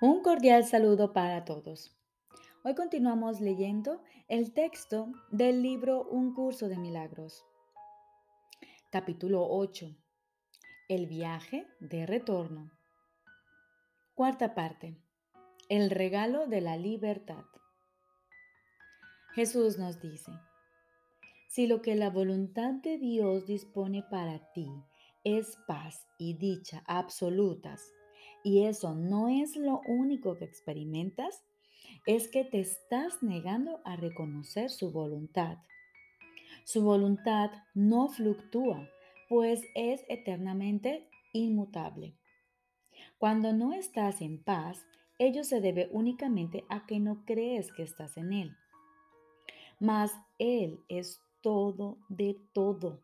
Un cordial saludo para todos. Hoy continuamos leyendo el texto del libro Un curso de milagros. Capítulo 8. El viaje de retorno. Cuarta parte. El regalo de la libertad. Jesús nos dice, si lo que la voluntad de Dios dispone para ti es paz y dicha absolutas, y eso no es lo único que experimentas, es que te estás negando a reconocer su voluntad. Su voluntad no fluctúa, pues es eternamente inmutable. Cuando no estás en paz, ello se debe únicamente a que no crees que estás en Él. Mas Él es todo de todo.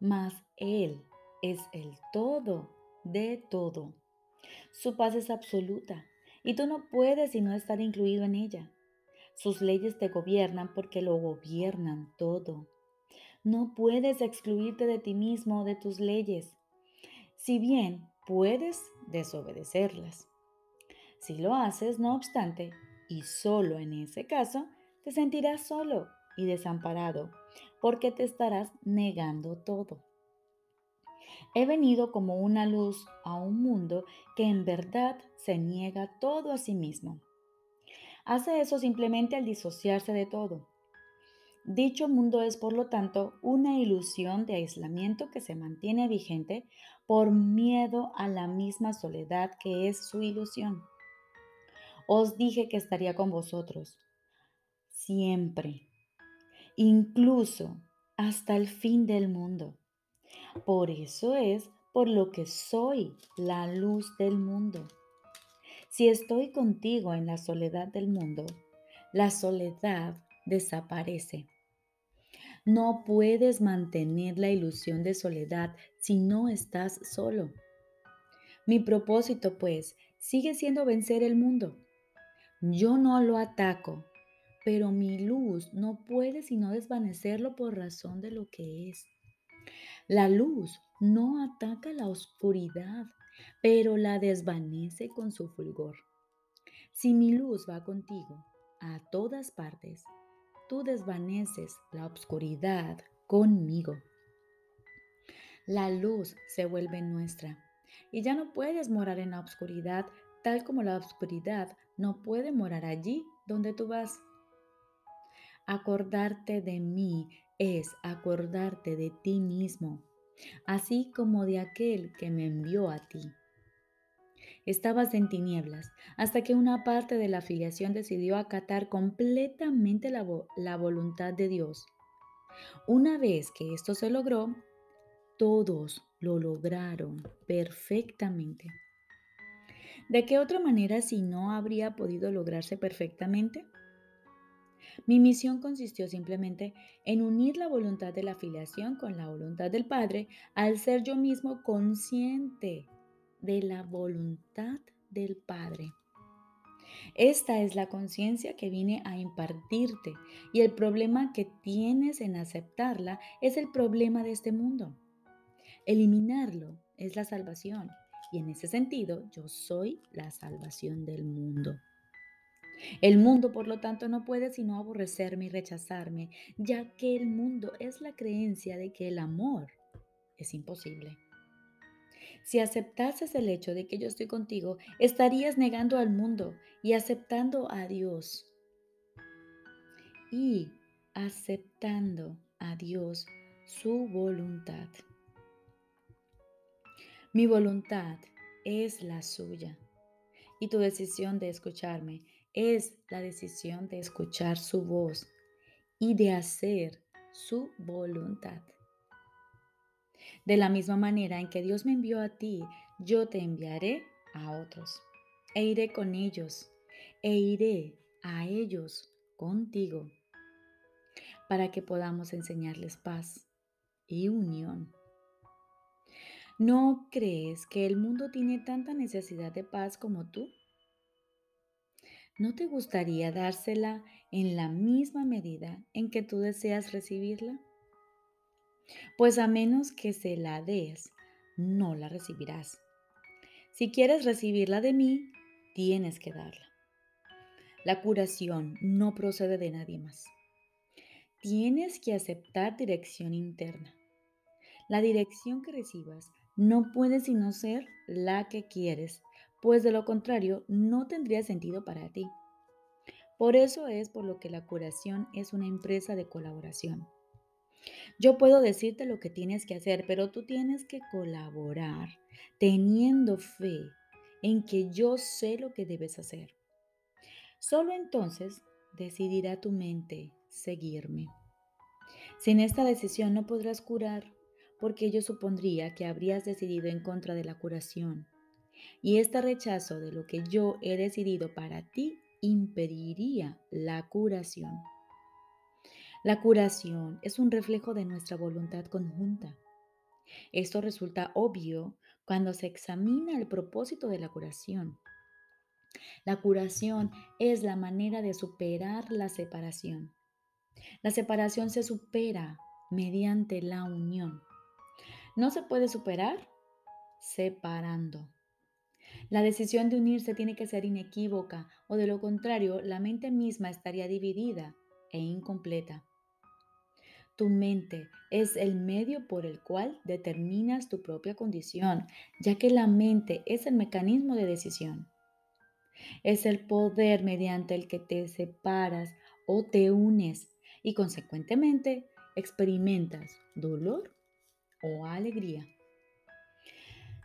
Mas Él es el todo de todo. Su paz es absoluta y tú no puedes sino estar incluido en ella. Sus leyes te gobiernan porque lo gobiernan todo. No puedes excluirte de ti mismo o de tus leyes, si bien puedes desobedecerlas. Si lo haces, no obstante, y solo en ese caso, te sentirás solo y desamparado, porque te estarás negando todo. He venido como una luz a un mundo que en verdad se niega todo a sí mismo. Hace eso simplemente al disociarse de todo. Dicho mundo es, por lo tanto, una ilusión de aislamiento que se mantiene vigente por miedo a la misma soledad que es su ilusión. Os dije que estaría con vosotros, siempre, incluso hasta el fin del mundo. Por eso es por lo que soy la luz del mundo. Si estoy contigo en la soledad del mundo, la soledad desaparece. No puedes mantener la ilusión de soledad si no estás solo. Mi propósito, pues, sigue siendo vencer el mundo. Yo no lo ataco, pero mi luz no puede sino desvanecerlo por razón de lo que es. La luz no ataca la oscuridad, pero la desvanece con su fulgor. Si mi luz va contigo a todas partes, tú desvaneces la oscuridad conmigo. La luz se vuelve nuestra y ya no puedes morar en la oscuridad tal como la oscuridad no puede morar allí donde tú vas. Acordarte de mí es acordarte de ti mismo, así como de aquel que me envió a ti. Estabas en tinieblas hasta que una parte de la afiliación decidió acatar completamente la, la, voluntad de Dios. Una vez que esto se logró, todos lo lograron perfectamente. ¿De qué otra manera si no habría podido lograrse perfectamente? Mi misión consistió simplemente en unir la voluntad de la afiliación con la voluntad del Padre al ser yo mismo consciente de la voluntad del Padre. Esta es la conciencia que vine a impartirte y el problema que tienes en aceptarla es el problema de este mundo. Eliminarlo es la salvación y en ese sentido yo soy la salvación del mundo. El mundo, por lo tanto, no puede sino aborrecerme y rechazarme, ya que el mundo es la creencia de que el amor es imposible. Si aceptases el hecho de que yo estoy contigo, estarías negando al mundo y aceptando a Dios. Y aceptando a Dios su voluntad. Mi voluntad es la suya y tu decisión de escucharme es la decisión de escuchar su voz y de hacer su voluntad. De la misma manera en que Dios me envió a ti, yo te enviaré a otros. E iré con ellos, e iré a ellos contigo, para que podamos enseñarles paz y unión. ¿No crees que el mundo tiene tanta necesidad de paz como tú? ¿No te gustaría dársela en la misma medida en que tú deseas recibirla? Pues a menos que se la des, no la recibirás. Si quieres recibirla de mí, tienes que darla. La curación no procede de nadie más. Tienes que aceptar dirección interna. La dirección que recibas no puede sino ser la que quieres, pues de lo contrario no tendría sentido para ti. Por eso es por lo que la curación es una empresa de colaboración. Yo puedo decirte lo que tienes que hacer, pero tú tienes que colaborar teniendo fe en que yo sé lo que debes hacer. Solo entonces decidirá tu mente seguirme. Sin esta decisión no podrás curar, porque ello supondría que habrías decidido en contra de la curación. Y este rechazo de lo que yo he decidido para ti impediría la curación. La curación es un reflejo de nuestra voluntad conjunta. Esto resulta obvio cuando se examina el propósito de la curación. La curación es la manera de superar la separación. La separación se supera mediante la unión. No se puede superar separando. La decisión de unirse tiene que ser inequívoca o de lo contrario la mente misma estaría dividida e incompleta. Tu mente es el medio por el cual determinas tu propia condición, ya que la mente es el mecanismo de decisión. Es el poder mediante el que te separas o te unes y consecuentemente experimentas dolor o alegría.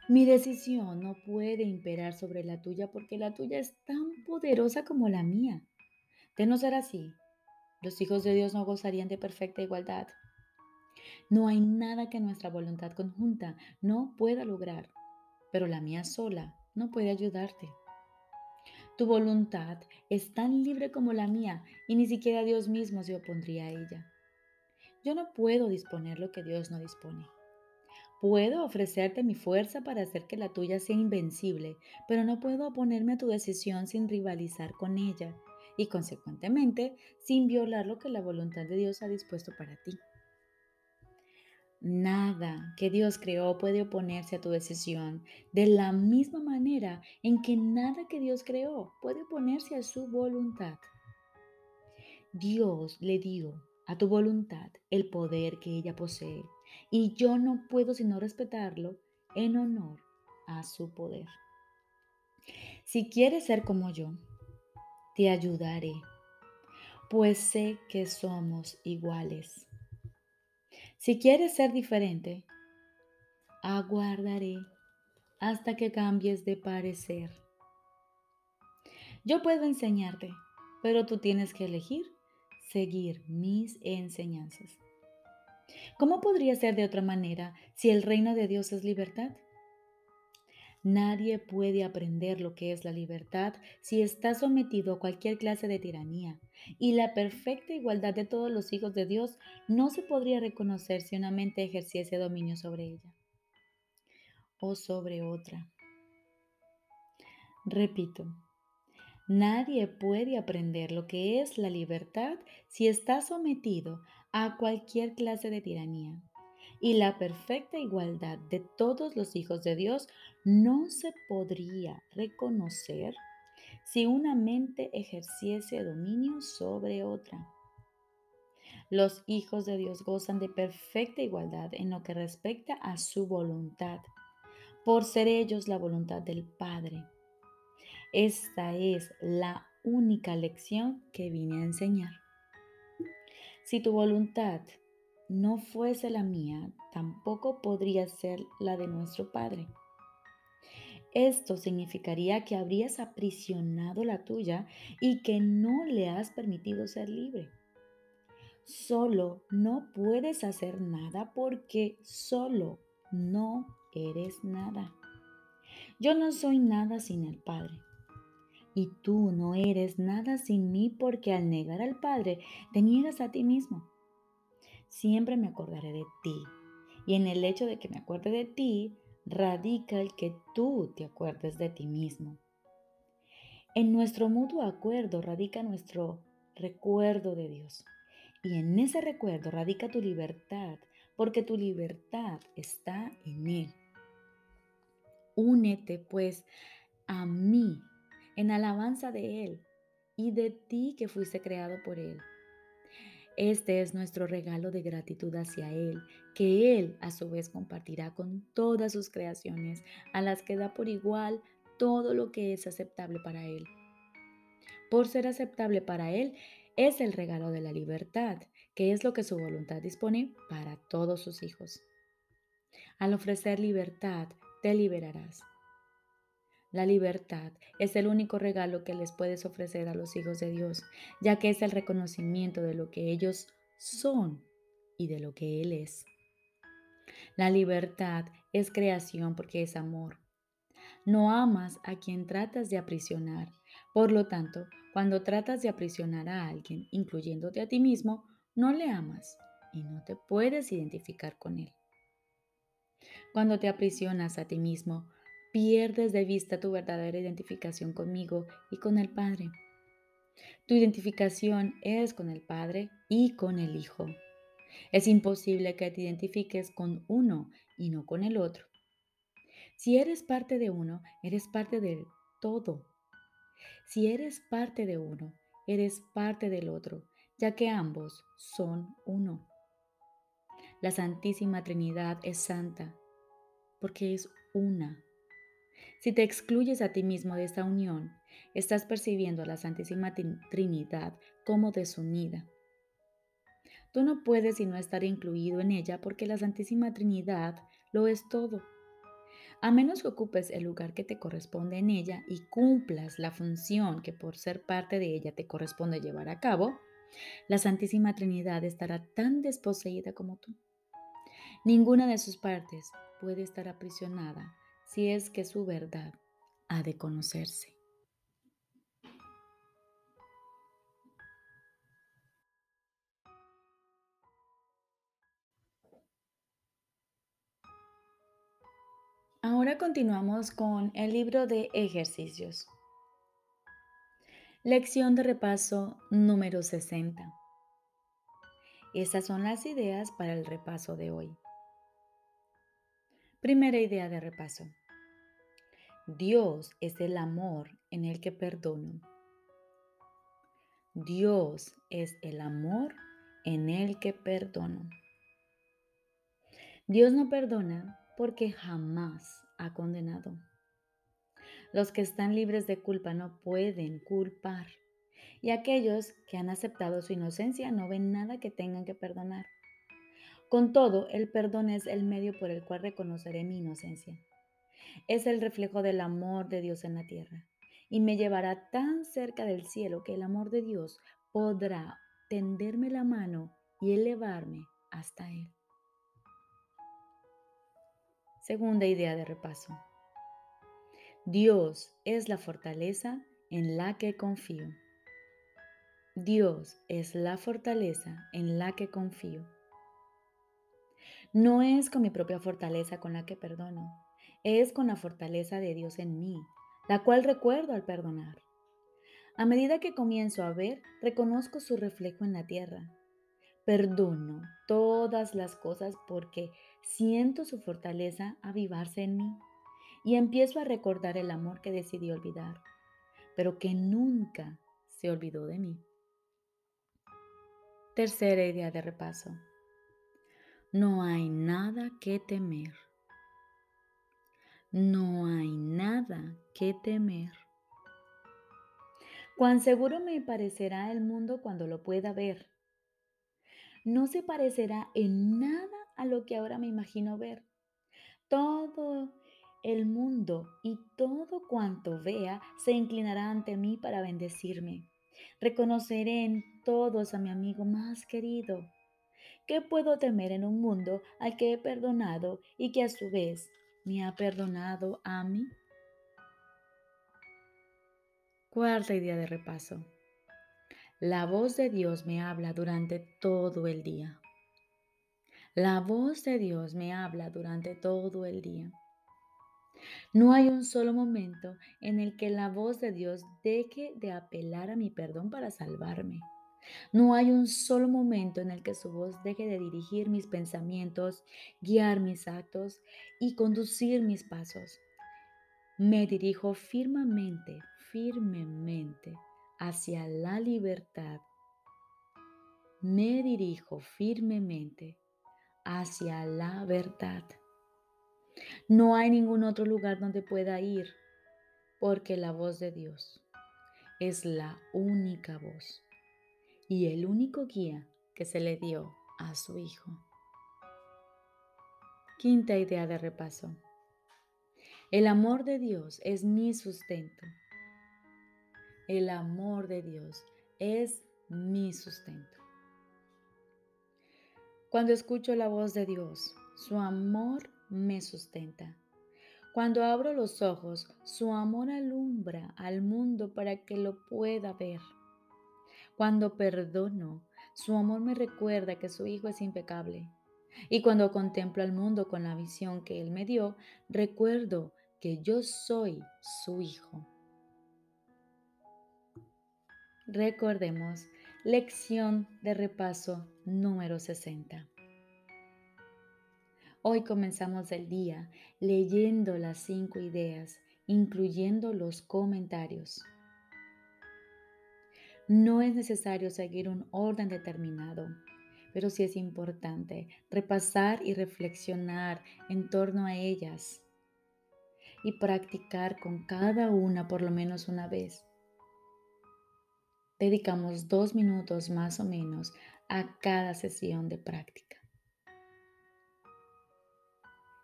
Mi decisión no puede imperar sobre la tuya porque la tuya es tan poderosa como la mía. De no ser así, los hijos de Dios no gozarían de perfecta igualdad. No hay nada que nuestra voluntad conjunta no pueda lograr, pero la mía sola no puede ayudarte. Tu voluntad es tan libre como la mía y ni siquiera Dios mismo se opondría a ella. Yo no puedo disponer lo que Dios no dispone. Puedo ofrecerte mi fuerza para hacer que la tuya sea invencible, pero no puedo oponerme a tu decisión sin rivalizar con ella y consecuentemente sin violar lo que la voluntad de Dios ha dispuesto para ti. Nada que Dios creó puede oponerse a tu decisión, de la misma manera en que nada que Dios creó puede oponerse a su voluntad. Dios le dio a tu voluntad el poder que ella posee y yo no puedo sino respetarlo en honor a su poder. Si quieres ser como yo, te ayudaré, pues sé que somos iguales. Si quieres ser diferente, aguardaré hasta que cambies de parecer. Yo puedo enseñarte, pero tú tienes que elegir seguir mis enseñanzas. ¿Cómo podría ser de otra manera si el reino de Dios es libertad? Nadie puede aprender lo que es la libertad si está sometido a cualquier clase de tiranía, y la perfecta igualdad de todos los hijos de Dios no se podría reconocer si una mente ejerciese dominio sobre ella o sobre otra. Repito, nadie puede aprender lo que es la libertad si está sometido a cualquier clase de tiranía y la perfecta igualdad de todos los hijos de Dios no se podría reconocer si una mente ejerciese dominio sobre otra. Los hijos de Dios gozan de perfecta igualdad en lo que respecta a su voluntad, por ser ellos la voluntad del Padre. Esta es la única lección que vine a enseñar. Si tu voluntad no fuese la mía, tampoco podría ser la de nuestro Padre. Esto significaría que habrías aprisionado la tuya y que no le has permitido ser libre. Solo no puedes hacer nada porque solo no eres nada. Yo no soy nada sin el Padre. Y tú no eres nada sin mí porque al negar al Padre te niegas a ti mismo siempre me acordaré de ti. Y en el hecho de que me acuerde de ti, radica el que tú te acuerdes de ti mismo. En nuestro mutuo acuerdo radica nuestro recuerdo de Dios. Y en ese recuerdo radica tu libertad, porque tu libertad está en Él. Únete pues a mí en alabanza de Él y de ti que fuiste creado por Él. Este es nuestro regalo de gratitud hacia Él, que Él a su vez compartirá con todas sus creaciones, a las que da por igual todo lo que es aceptable para Él. Por ser aceptable para Él, es el regalo de la libertad, que es lo que su voluntad dispone para todos sus hijos. Al ofrecer libertad, te liberarás. La libertad es el único regalo que les puedes ofrecer a los hijos de Dios, ya que es el reconocimiento de lo que ellos son y de lo que Él es. La libertad es creación porque es amor. No amas a quien tratas de aprisionar. Por lo tanto, cuando tratas de aprisionar a alguien, incluyéndote a ti mismo, no le amas y no te puedes identificar con él. Cuando te aprisionas a ti mismo, pierdes de vista tu verdadera identificación conmigo y con el Padre. Tu identificación es con el Padre y con el Hijo. Es imposible que te identifiques con uno y no con el otro. Si eres parte de uno, eres parte del todo. Si eres parte de uno, eres parte del otro, ya que ambos son uno. La Santísima Trinidad es santa porque es una. Si te excluyes a ti mismo de esta unión, estás percibiendo a la Santísima Trinidad como desunida. Tú no puedes sino estar incluido en ella porque la Santísima Trinidad lo es todo. A menos que ocupes el lugar que te corresponde en ella y cumplas la función que por ser parte de ella te corresponde llevar a cabo, la Santísima Trinidad estará tan desposeída como tú. Ninguna de sus partes puede estar aprisionada si es que su verdad ha de conocerse. Ahora continuamos con el libro de ejercicios. Lección de repaso número 60. Estas son las ideas para el repaso de hoy. Primera idea de repaso. Dios es el amor en el que perdono. Dios es el amor en el que perdono. Dios no perdona porque jamás ha condenado. Los que están libres de culpa no pueden culpar y aquellos que han aceptado su inocencia no ven nada que tengan que perdonar. Con todo, el perdón es el medio por el cual reconoceré mi inocencia. Es el reflejo del amor de Dios en la tierra y me llevará tan cerca del cielo que el amor de Dios podrá tenderme la mano y elevarme hasta Él. Segunda idea de repaso. Dios es la fortaleza en la que confío. Dios es la fortaleza en la que confío. No es con mi propia fortaleza con la que perdono, es con la fortaleza de Dios en mí, la cual recuerdo al perdonar. A medida que comienzo a ver, reconozco su reflejo en la tierra. Perdono todas las cosas porque siento su fortaleza avivarse en mí y empiezo a recordar el amor que decidí olvidar, pero que nunca se olvidó de mí. Tercera idea de repaso no hay nada que temer. No hay nada que temer. Cuán seguro me parecerá el mundo cuando lo pueda ver. No se parecerá en nada a lo que ahora me imagino ver. Todo el mundo y todo cuanto vea se inclinará ante mí para bendecirme. Reconoceré en todos a mi amigo más querido ¿Qué puedo temer en un mundo al que he perdonado y que a su vez me ha perdonado a mí? Cuarta idea de repaso. La voz de Dios me habla durante todo el día. La voz de Dios me habla durante todo el día. No hay un solo momento en el que la voz de Dios deje de apelar a mi perdón para salvarme. No hay un solo momento en el que su voz deje de dirigir mis pensamientos, guiar mis actos y conducir mis pasos. Me dirijo firmemente, firmemente hacia la libertad. Me dirijo firmemente hacia la verdad. No hay ningún otro lugar donde pueda ir, porque la voz de Dios es la única voz y el único guía que se le dio a su Hijo. Quinta idea de repaso. El amor de Dios es mi sustento. El amor de Dios es mi sustento. Cuando escucho la voz de Dios, su amor me sustenta. Cuando abro los ojos, su amor alumbra al mundo para que lo pueda ver. Cuando perdono, su amor me recuerda que su Hijo es impecable. Y cuando contemplo al mundo con la visión que Él me dio, recuerdo que yo soy su Hijo. Recordemos, lección de repaso número 60. Hoy comenzamos el día leyendo las cinco ideas, incluyendo los comentarios. No es necesario seguir un orden determinado, pero sí es importante repasar y reflexionar en torno a ellas y practicar con cada una por lo menos una vez. Dedicamos dos minutos más o menos a cada sesión de práctica.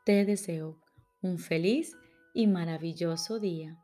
Te deseo un feliz y maravilloso día.